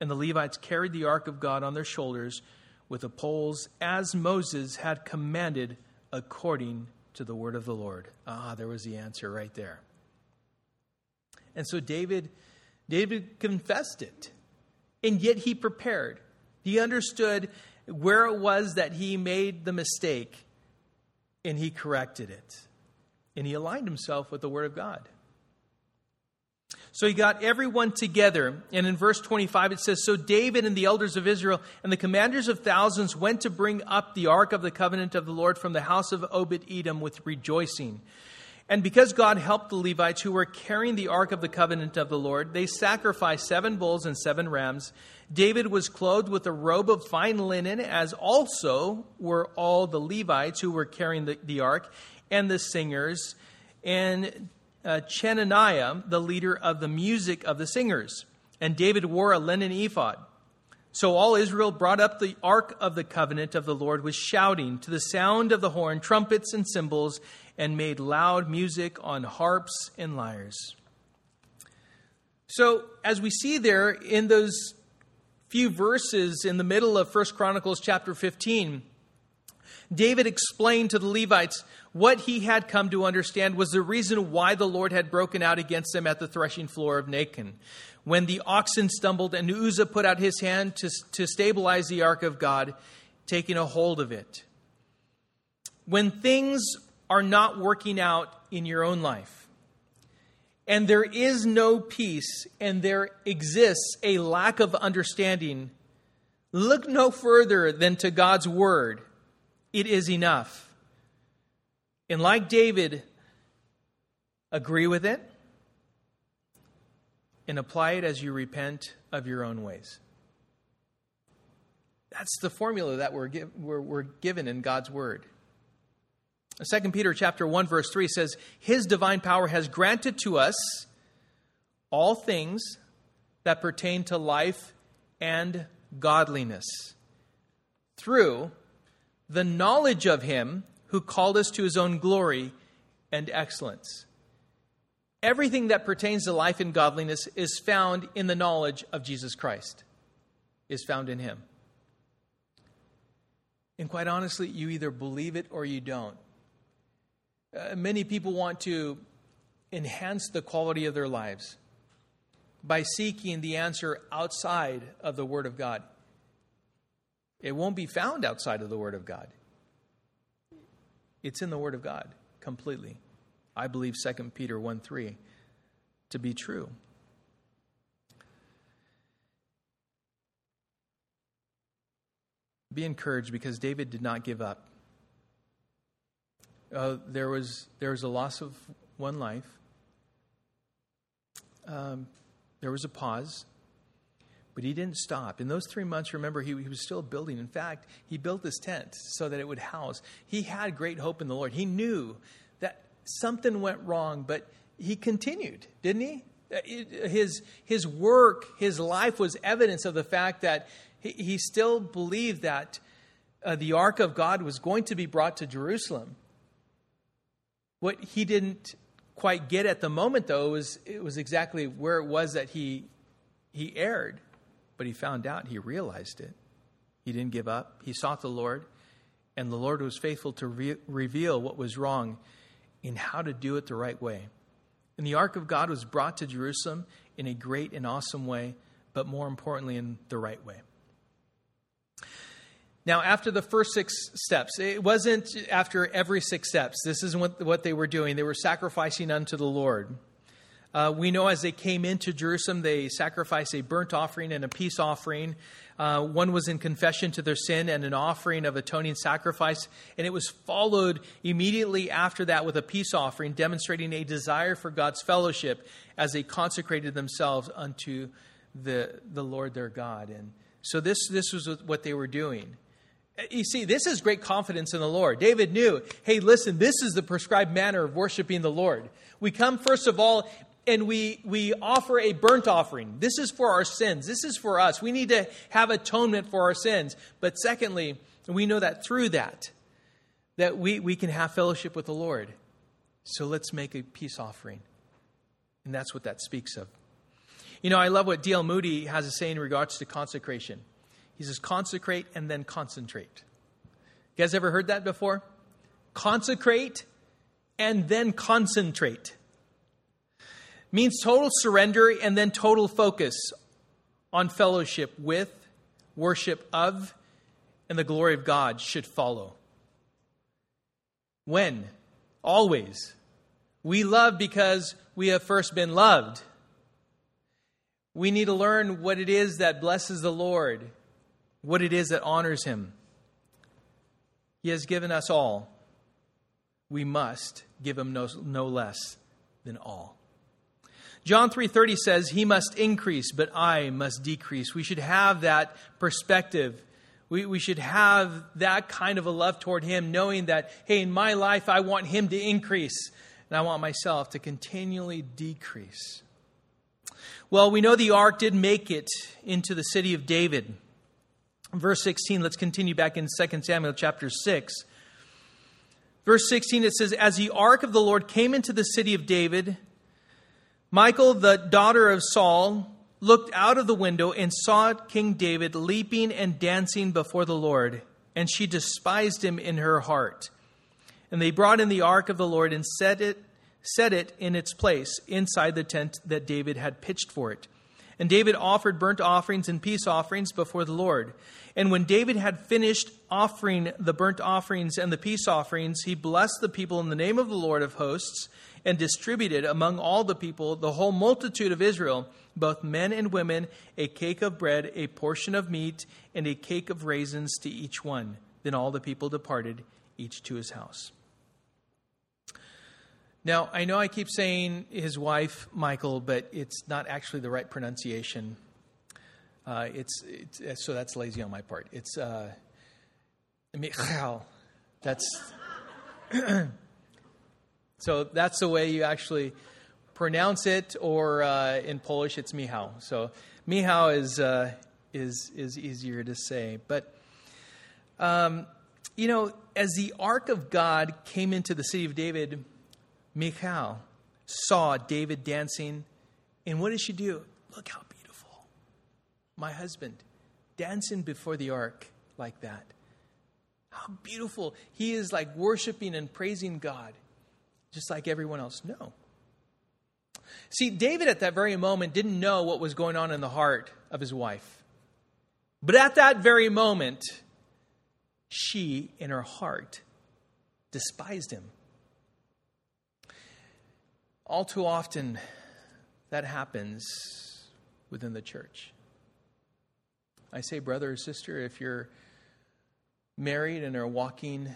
And the Levites carried the ark of God on their shoulders with the poles as Moses had commanded according to the word of the Lord. Ah, there was the answer right there. And so David David confessed it. And yet he prepared. He understood where it was that he made the mistake and he corrected it. And he aligned himself with the word of God. So he got everyone together. And in verse 25 it says So David and the elders of Israel and the commanders of thousands went to bring up the ark of the covenant of the Lord from the house of Obed Edom with rejoicing. And because God helped the Levites who were carrying the ark of the covenant of the Lord, they sacrificed seven bulls and seven rams. David was clothed with a robe of fine linen, as also were all the Levites who were carrying the, the ark and the singers. And uh, Chenaniah, the leader of the music of the singers. And David wore a linen ephod. So all Israel brought up the ark of the covenant of the Lord with shouting to the sound of the horn, trumpets, and cymbals, and made loud music on harps and lyres. So, as we see there in those few verses in the middle of 1 Chronicles chapter 15, David explained to the Levites what he had come to understand was the reason why the Lord had broken out against them at the threshing floor of Nacon. When the oxen stumbled and Uzzah put out his hand to, to stabilize the ark of God, taking a hold of it. When things are not working out in your own life, and there is no peace, and there exists a lack of understanding, look no further than to God's word. It is enough. And like David, agree with it and apply it as you repent of your own ways. That's the formula that we're, we're, we're given in God's word. 2 Peter chapter 1 verse 3 says his divine power has granted to us all things that pertain to life and godliness through the knowledge of him who called us to his own glory and excellence. Everything that pertains to life and godliness is found in the knowledge of Jesus Christ, is found in him. And quite honestly, you either believe it or you don't. Uh, many people want to enhance the quality of their lives by seeking the answer outside of the Word of God. It won't be found outside of the Word of God. It's in the Word of God completely. I believe 2 Peter 1 3 to be true. Be encouraged because David did not give up. Uh, there, was, there was a loss of one life. Um, there was a pause. But he didn't stop. In those three months, remember, he, he was still building. In fact, he built this tent so that it would house. He had great hope in the Lord. He knew that something went wrong, but he continued, didn't he? Uh, his, his work, his life was evidence of the fact that he, he still believed that uh, the ark of God was going to be brought to Jerusalem. What he didn't quite get at the moment, though, was it was exactly where it was that he he erred. But he found out, he realized it. He didn't give up. He sought the Lord, and the Lord was faithful to re- reveal what was wrong in how to do it the right way. And the ark of God was brought to Jerusalem in a great and awesome way, but more importantly, in the right way. Now, after the first six steps, it wasn't after every six steps. This isn't what, what they were doing. They were sacrificing unto the Lord. Uh, we know as they came into Jerusalem, they sacrificed a burnt offering and a peace offering. Uh, one was in confession to their sin and an offering of atoning sacrifice. And it was followed immediately after that with a peace offering, demonstrating a desire for God's fellowship as they consecrated themselves unto the, the Lord their God. And so this, this was what they were doing. You see, this is great confidence in the Lord. David knew, hey, listen, this is the prescribed manner of worshiping the Lord. We come, first of all, and we, we offer a burnt offering. This is for our sins. This is for us. We need to have atonement for our sins. But secondly, we know that through that, that we, we can have fellowship with the Lord. So let's make a peace offering. And that's what that speaks of. You know, I love what D.L. Moody has to say in regards to consecration. He says, consecrate and then concentrate. You guys ever heard that before? Consecrate and then concentrate means total surrender and then total focus on fellowship with, worship of, and the glory of God should follow. When? Always. We love because we have first been loved. We need to learn what it is that blesses the Lord, what it is that honors Him. He has given us all. We must give Him no, no less than all. John 3:30 says, "He must increase, but I must decrease." We should have that perspective. We, we should have that kind of a love toward him, knowing that, hey, in my life, I want him to increase, and I want myself to continually decrease. Well, we know the ark did make it into the city of David. Verse 16, let's continue back in 2 Samuel chapter 6. Verse 16, it says, As the ark of the Lord came into the city of David, Michael, the daughter of Saul, looked out of the window and saw King David leaping and dancing before the Lord, and she despised him in her heart. And they brought in the ark of the Lord and set it, set it in its place inside the tent that David had pitched for it. And David offered burnt offerings and peace offerings before the Lord. And when David had finished offering the burnt offerings and the peace offerings, he blessed the people in the name of the Lord of hosts and distributed among all the people, the whole multitude of Israel, both men and women, a cake of bread, a portion of meat, and a cake of raisins to each one. Then all the people departed, each to his house. Now, I know I keep saying his wife, Michael, but it's not actually the right pronunciation. Uh, it's, it's, so that's lazy on my part. It's uh. That's so that's the way you actually pronounce it, or uh, in Polish, it's Michał. So Michał is uh, is is easier to say, but um, you know, as the ark of God came into the city of David Michal saw David dancing, and what did she do? Look how. My husband dancing before the ark like that. How beautiful. He is like worshiping and praising God, just like everyone else. No. See, David at that very moment didn't know what was going on in the heart of his wife. But at that very moment, she, in her heart, despised him. All too often, that happens within the church. I say, brother or sister, if you're married and are walking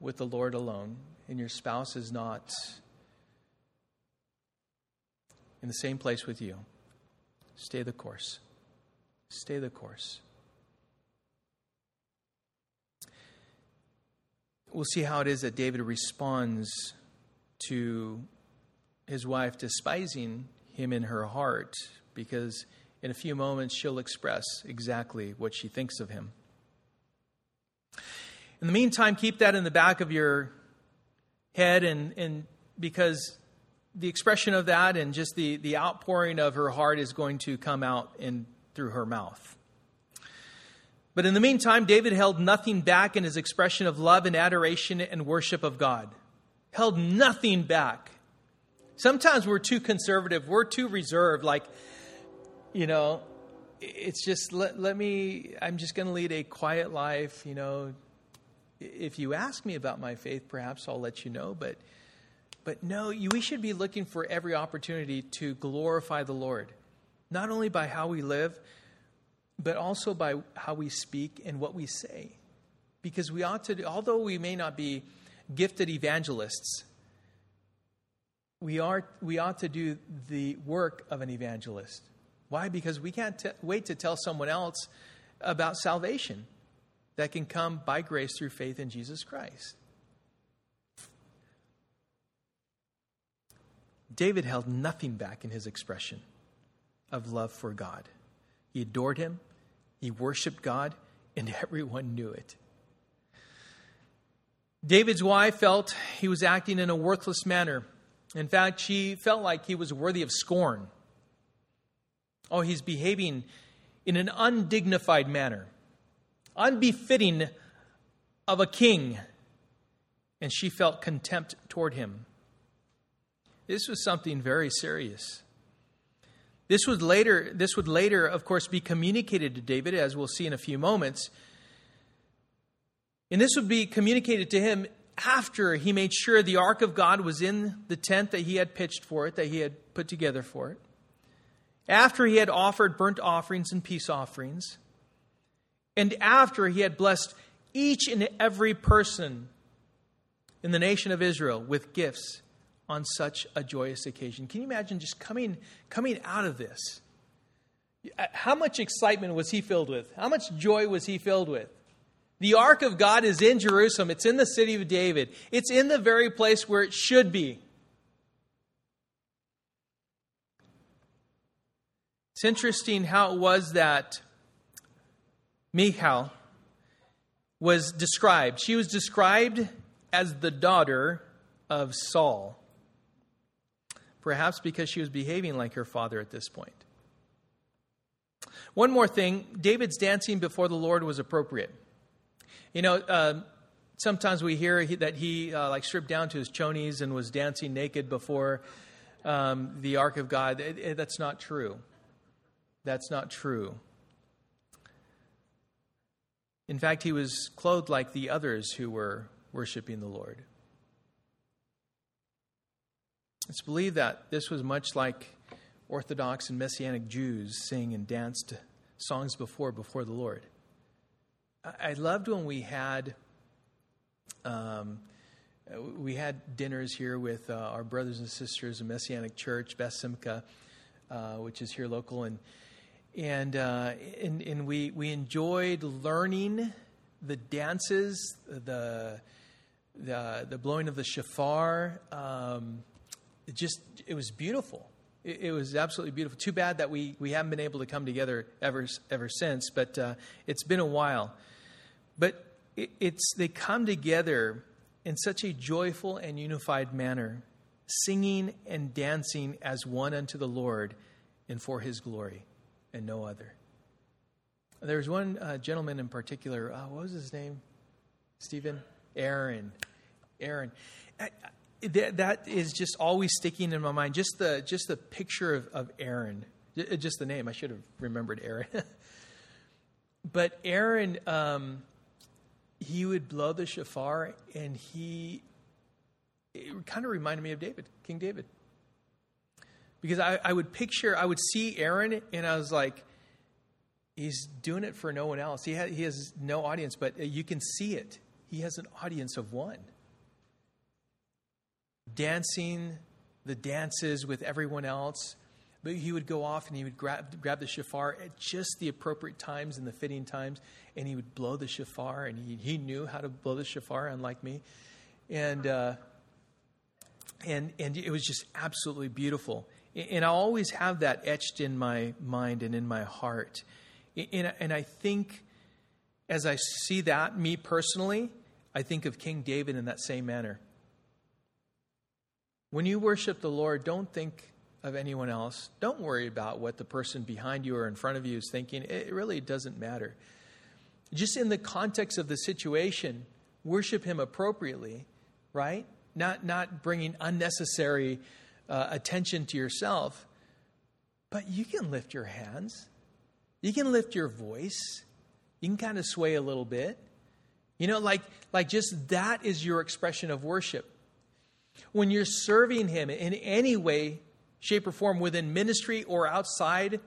with the Lord alone, and your spouse is not in the same place with you, stay the course. Stay the course. We'll see how it is that David responds to his wife despising him in her heart because in a few moments she'll express exactly what she thinks of him. In the meantime, keep that in the back of your head, and, and because the expression of that and just the, the outpouring of her heart is going to come out in, through her mouth. But in the meantime, David held nothing back in his expression of love and adoration and worship of God. Held nothing back. Sometimes we're too conservative, we're too reserved. Like, you know, it's just let, let me, I'm just going to lead a quiet life. You know, if you ask me about my faith, perhaps I'll let you know. But, but no, you, we should be looking for every opportunity to glorify the Lord, not only by how we live, but also by how we speak and what we say. Because we ought to, although we may not be gifted evangelists, we, are, we ought to do the work of an evangelist. Why? Because we can't t- wait to tell someone else about salvation that can come by grace through faith in Jesus Christ. David held nothing back in his expression of love for God. He adored him, he worshiped God, and everyone knew it. David's wife felt he was acting in a worthless manner in fact, she felt like he was worthy of scorn. Oh, he's behaving in an undignified manner, unbefitting of a king. And she felt contempt toward him. This was something very serious. This would later, this would later, of course, be communicated to David, as we'll see in a few moments. And this would be communicated to him after he made sure the ark of God was in the tent that he had pitched for it, that he had put together for it, after he had offered burnt offerings and peace offerings, and after he had blessed each and every person in the nation of Israel with gifts on such a joyous occasion. Can you imagine just coming, coming out of this? How much excitement was he filled with? How much joy was he filled with? The ark of God is in Jerusalem, it's in the city of David, it's in the very place where it should be. It's interesting how it was that Michal was described. She was described as the daughter of Saul, perhaps because she was behaving like her father at this point. One more thing David's dancing before the Lord was appropriate. You know, uh, sometimes we hear that he uh, like stripped down to his chonies and was dancing naked before um, the ark of God. It, it, that's not true. That's not true. In fact, he was clothed like the others who were worshiping the Lord. It's believed that this was much like Orthodox and Messianic Jews sing and danced songs before before the Lord. I loved when we had um, we had dinners here with uh, our brothers and sisters in Messianic Church, Beth Simcha, uh, which is here local, and and, uh, and and we we enjoyed learning the dances, the the the blowing of the shofar. Um, it just it was beautiful. It, it, was absolutely beautiful. Too bad that we we haven't been able to come together ever ever since. But uh, it's been a while. But it, it's they come together in such a joyful and unified manner, singing and dancing as one unto the Lord and for His glory and no other. There was one uh, gentleman in particular. Uh, what was his name? Stephen? Aaron. Aaron. I, I, that, that is just always sticking in my mind. Just the, just the picture of, of Aaron. Just the name. I should have remembered Aaron. but Aaron, um, he would blow the shofar, and he it kind of reminded me of David, King David because I, I would picture, I would see Aaron, and I was like, he's doing it for no one else. He, ha- he has no audience, but you can see it. He has an audience of one. Dancing the dances with everyone else. But he would go off and he would grab, grab the shofar at just the appropriate times and the fitting times, and he would blow the shofar, and he, he knew how to blow the shofar, unlike me. And, uh, and, and it was just absolutely beautiful. And I always have that etched in my mind and in my heart. And I think as I see that, me personally, I think of King David in that same manner. When you worship the Lord, don't think of anyone else. Don't worry about what the person behind you or in front of you is thinking. It really doesn't matter. Just in the context of the situation, worship Him appropriately, right? Not, not bringing unnecessary uh, attention to yourself, but you can lift your hands. You can lift your voice. You can kind of sway a little bit. You know, like, like just that is your expression of worship. When you're serving Him in any way, shape, or form within ministry or outside,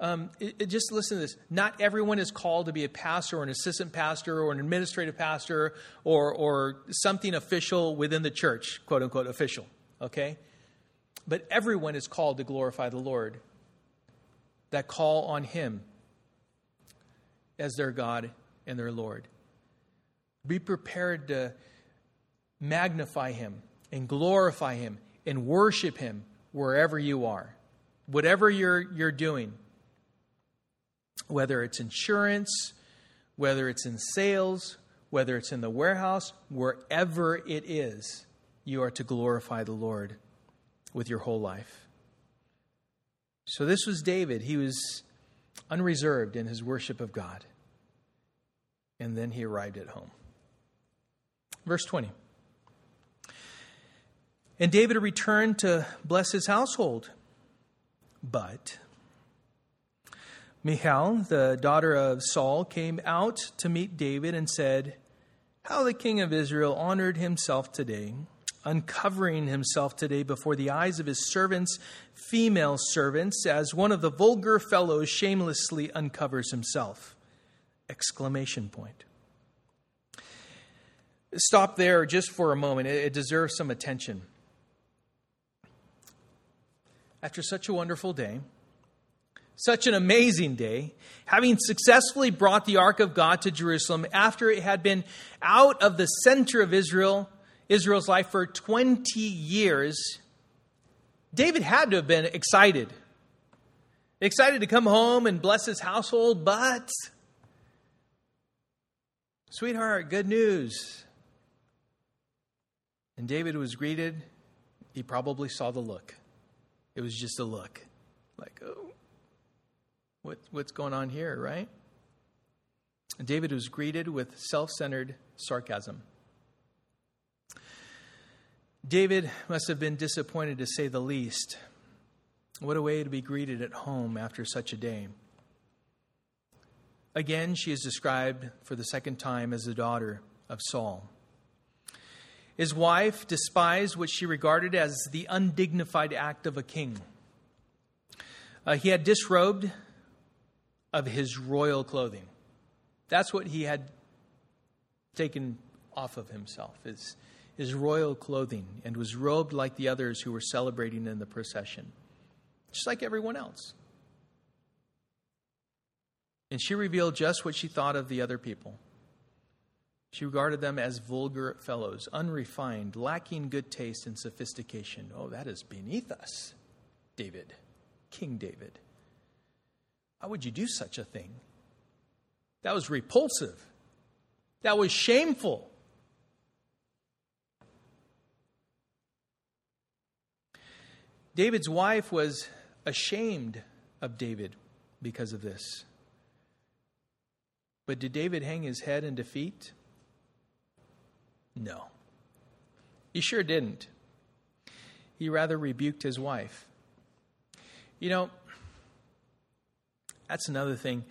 um, it, it, just listen to this. Not everyone is called to be a pastor or an assistant pastor or an administrative pastor or, or something official within the church, quote unquote official. Okay? But everyone is called to glorify the Lord, that call on Him as their God and their Lord. Be prepared to magnify Him and glorify Him and worship Him wherever you are, whatever you're, you're doing, whether it's insurance, whether it's in sales, whether it's in the warehouse, wherever it is, you are to glorify the Lord with your whole life. So, this was David. He was unreserved in his worship of God. And then he arrived at home. Verse 20. And David returned to bless his household. But Michal, the daughter of Saul, came out to meet David and said, How the king of Israel honored himself today uncovering himself today before the eyes of his servants, female servants, as one of the vulgar fellows shamelessly uncovers himself. Exclamation point. Stop there just for a moment. It deserves some attention. After such a wonderful day, such an amazing day, having successfully brought the Ark of God to Jerusalem after it had been out of the center of Israel Israel's life for 20 years, David had to have been excited. Excited to come home and bless his household, but, sweetheart, good news. And David was greeted, he probably saw the look. It was just a look. Like, oh. what, what's going on here, right? David was greeted with self centered sarcasm. David must have been disappointed to say the least. What a way to be greeted at home after such a day. Again, she is described for the second time as the daughter of Saul. His wife despised what she regarded as the undignified act of a king. Uh, he had disrobed of his royal clothing. That's what he had taken off of himself, his, his royal clothing, and was robed like the others who were celebrating in the procession, just like everyone else. And she revealed just what she thought of the other people. She regarded them as vulgar fellows, unrefined, lacking good taste and sophistication. Oh, that is beneath us, David, King David. How would you do such a thing? That was repulsive. That was shameful. David's wife was ashamed of David because of this. But did David hang his head in defeat? No. He sure didn't. He rather rebuked his wife. You know, that's another thing.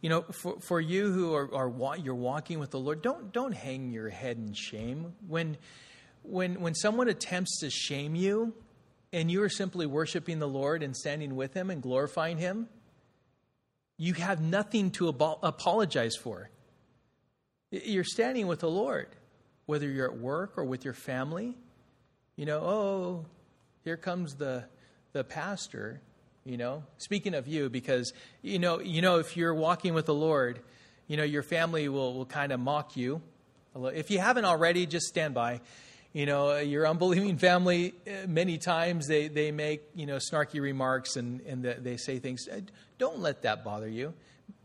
You know, for, for you who are, are you're walking with the Lord, don't don't hang your head in shame. When when when someone attempts to shame you and you are simply worshiping the Lord and standing with him and glorifying him, you have nothing to apologize for. You're standing with the Lord whether you're at work or with your family. You know, oh, here comes the the pastor, you know. Speaking of you because you know, you know if you're walking with the Lord, you know, your family will will kind of mock you. If you haven't already, just stand by. You know, your unbelieving family, eh, many times they, they make, you know, snarky remarks and, and they say things. Eh, don't let that bother you.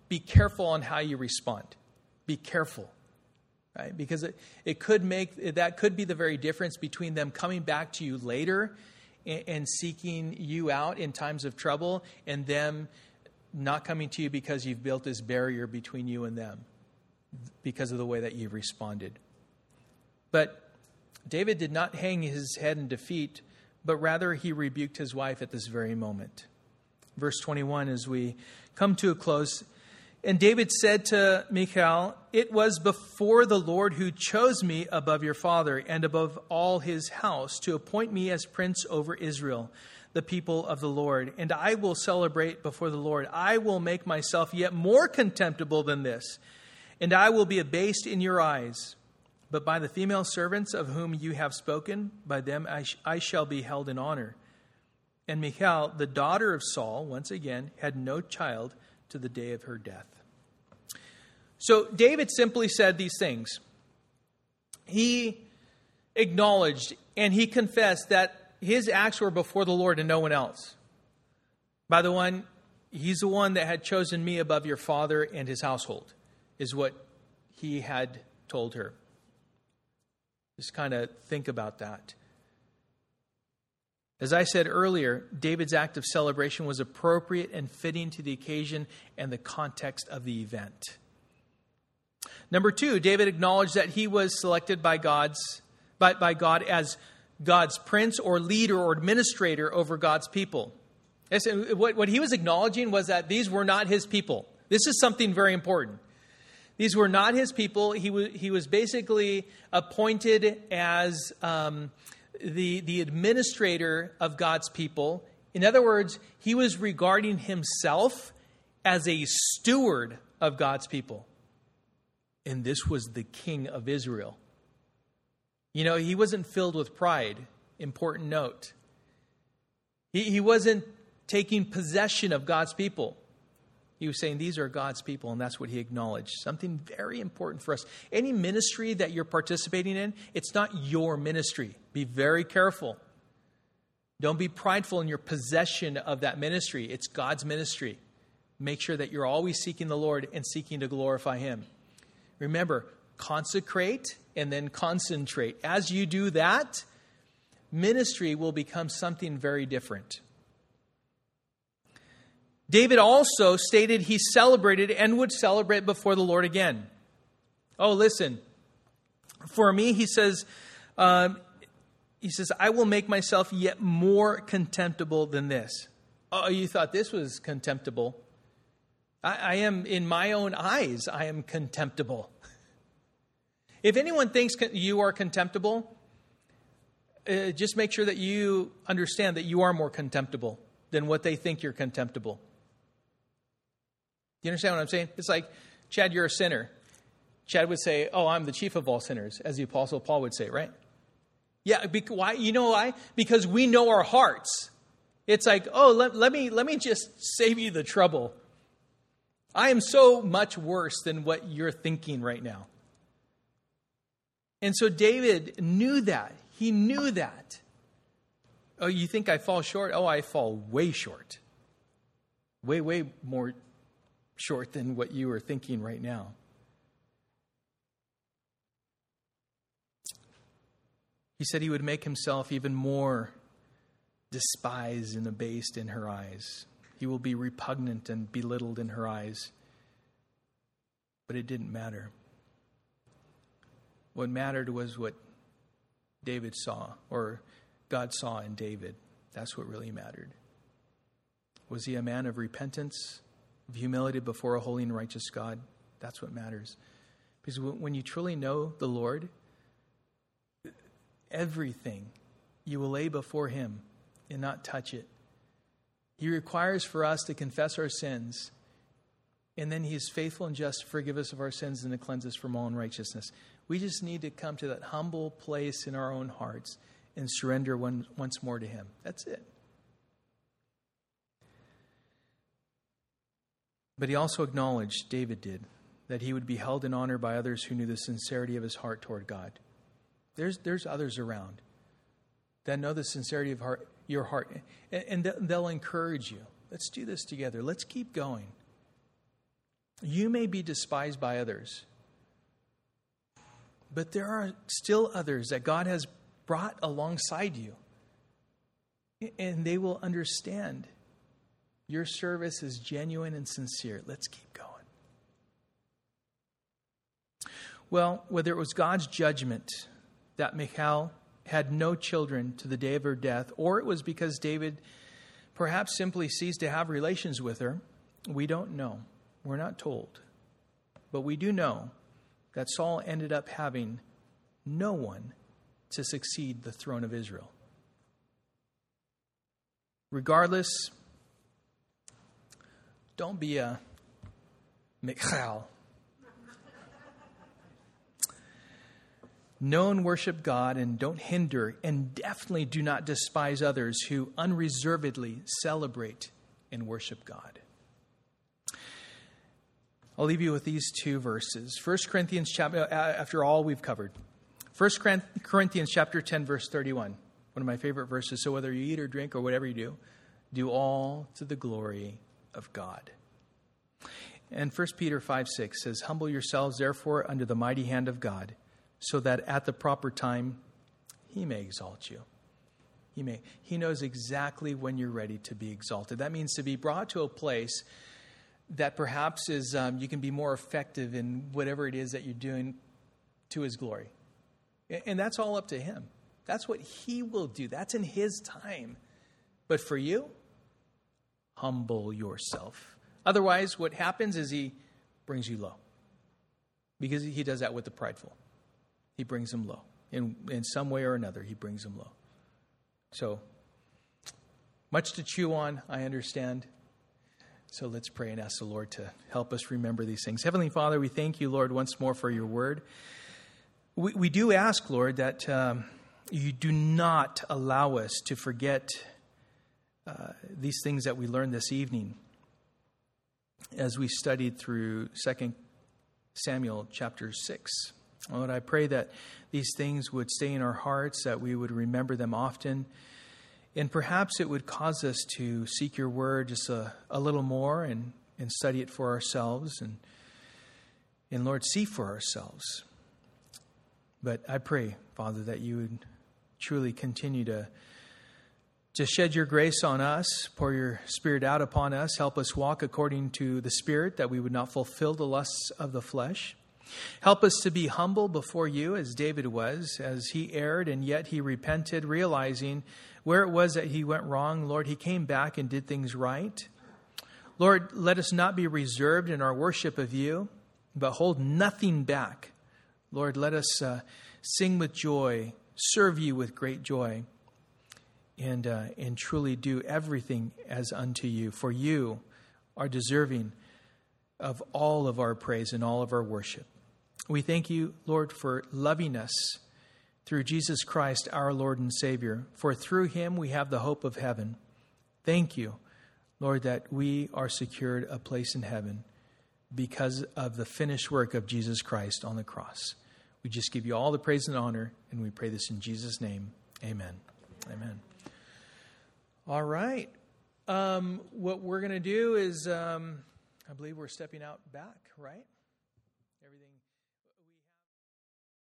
Be careful on how you respond. Be careful right? Because it, it could make that could be the very difference between them coming back to you later and, and seeking you out in times of trouble and them not coming to you because you've built this barrier between you and them because of the way that you've responded. But David did not hang his head in defeat, but rather he rebuked his wife at this very moment. Verse 21, as we come to a close, and David said to Michal, It was before the Lord who chose me above your father and above all his house to appoint me as prince over Israel, the people of the Lord. And I will celebrate before the Lord. I will make myself yet more contemptible than this, and I will be abased in your eyes. But by the female servants of whom you have spoken, by them I, sh- I shall be held in honor. And Michal, the daughter of Saul, once again, had no child to the day of her death. So David simply said these things. He acknowledged and he confessed that his acts were before the Lord and no one else. By the one, he's the one that had chosen me above your father and his household, is what he had told her. Just kind of think about that. As I said earlier, David's act of celebration was appropriate and fitting to the occasion and the context of the event. Number two, David acknowledged that he was selected by God's by, by God as God's prince or leader or administrator over God's people. What, what he was acknowledging was that these were not his people. This is something very important. These were not his people. He was, he was basically appointed as um, the, the administrator of God's people. In other words, he was regarding himself as a steward of God's people. And this was the king of Israel. You know, he wasn't filled with pride. Important note. He, he wasn't taking possession of God's people. He was saying, These are God's people, and that's what he acknowledged. Something very important for us. Any ministry that you're participating in, it's not your ministry. Be very careful. Don't be prideful in your possession of that ministry. It's God's ministry. Make sure that you're always seeking the Lord and seeking to glorify Him. Remember, consecrate and then concentrate. As you do that, ministry will become something very different. David also stated he celebrated and would celebrate before the Lord again. Oh, listen. For me, he says, um, he says, I will make myself yet more contemptible than this. Oh, you thought this was contemptible. I, I am, in my own eyes, I am contemptible. If anyone thinks you are contemptible, uh, just make sure that you understand that you are more contemptible than what they think you're contemptible. You understand what I'm saying? It's like, Chad, you're a sinner. Chad would say, Oh, I'm the chief of all sinners, as the Apostle Paul would say, right? Yeah, because, why? You know why? Because we know our hearts. It's like, oh, let, let, me, let me just save you the trouble. I am so much worse than what you're thinking right now. And so David knew that. He knew that. Oh, you think I fall short? Oh, I fall way short. Way, way more short than what you are thinking right now. He said he would make himself even more despised and abased in her eyes. He will be repugnant and belittled in her eyes. But it didn't matter. What mattered was what David saw, or God saw in David. That's what really mattered. Was he a man of repentance, of humility before a holy and righteous God? That's what matters. Because when you truly know the Lord, everything you will lay before Him and not touch it. He requires for us to confess our sins, and then He is faithful and just to forgive us of our sins and to cleanse us from all unrighteousness. We just need to come to that humble place in our own hearts and surrender one, once more to Him. That's it. But he also acknowledged, David did, that he would be held in honor by others who knew the sincerity of his heart toward God. There's, there's others around that know the sincerity of heart, your heart, and, and they'll encourage you. Let's do this together. Let's keep going. You may be despised by others, but there are still others that God has brought alongside you, and they will understand your service is genuine and sincere. Let's keep going. Well, whether it was God's judgment that Michal had no children to the day of her death, or it was because David perhaps simply ceased to have relations with her. We don't know. We're not told. But we do know that Saul ended up having no one to succeed the throne of Israel. Regardless, don't be a Michal Know and worship God and don't hinder and definitely do not despise others who unreservedly celebrate and worship God. I'll leave you with these two verses. 1 Corinthians chapter uh, after all we've covered. 1 Corinthians chapter 10 verse 31. One of my favorite verses. So whether you eat or drink or whatever you do, do all to the glory of God. And 1 Peter 5 6 says, Humble yourselves therefore under the mighty hand of God so that at the proper time he may exalt you. He may he knows exactly when you're ready to be exalted. That means to be brought to a place that perhaps is um, you can be more effective in whatever it is that you're doing to his glory. And that's all up to him. That's what he will do. That's in his time. But for you, humble yourself. Otherwise, what happens is he brings you low. Because he does that with the prideful he brings them low. In, in some way or another, he brings them low. So, much to chew on, I understand. So let's pray and ask the Lord to help us remember these things. Heavenly Father, we thank you, Lord, once more for your word. We, we do ask, Lord, that um, you do not allow us to forget uh, these things that we learned this evening as we studied through 2 Samuel chapter 6. Lord, I pray that these things would stay in our hearts, that we would remember them often, and perhaps it would cause us to seek your word just a, a little more and, and study it for ourselves and, and, Lord, see for ourselves. But I pray, Father, that you would truly continue to, to shed your grace on us, pour your Spirit out upon us, help us walk according to the Spirit, that we would not fulfill the lusts of the flesh. Help us to be humble before you, as David was, as he erred and yet he repented, realizing where it was that he went wrong. Lord, he came back and did things right. Lord, let us not be reserved in our worship of you, but hold nothing back. Lord, let us uh, sing with joy, serve you with great joy and, uh, and truly do everything as unto you. For you are deserving of all of our praise and all of our worship. We thank you, Lord, for loving us through Jesus Christ, our Lord and Savior. For through him we have the hope of heaven. Thank you, Lord, that we are secured a place in heaven because of the finished work of Jesus Christ on the cross. We just give you all the praise and honor, and we pray this in Jesus' name. Amen. Amen. All right. Um, what we're going to do is, um, I believe we're stepping out back, right?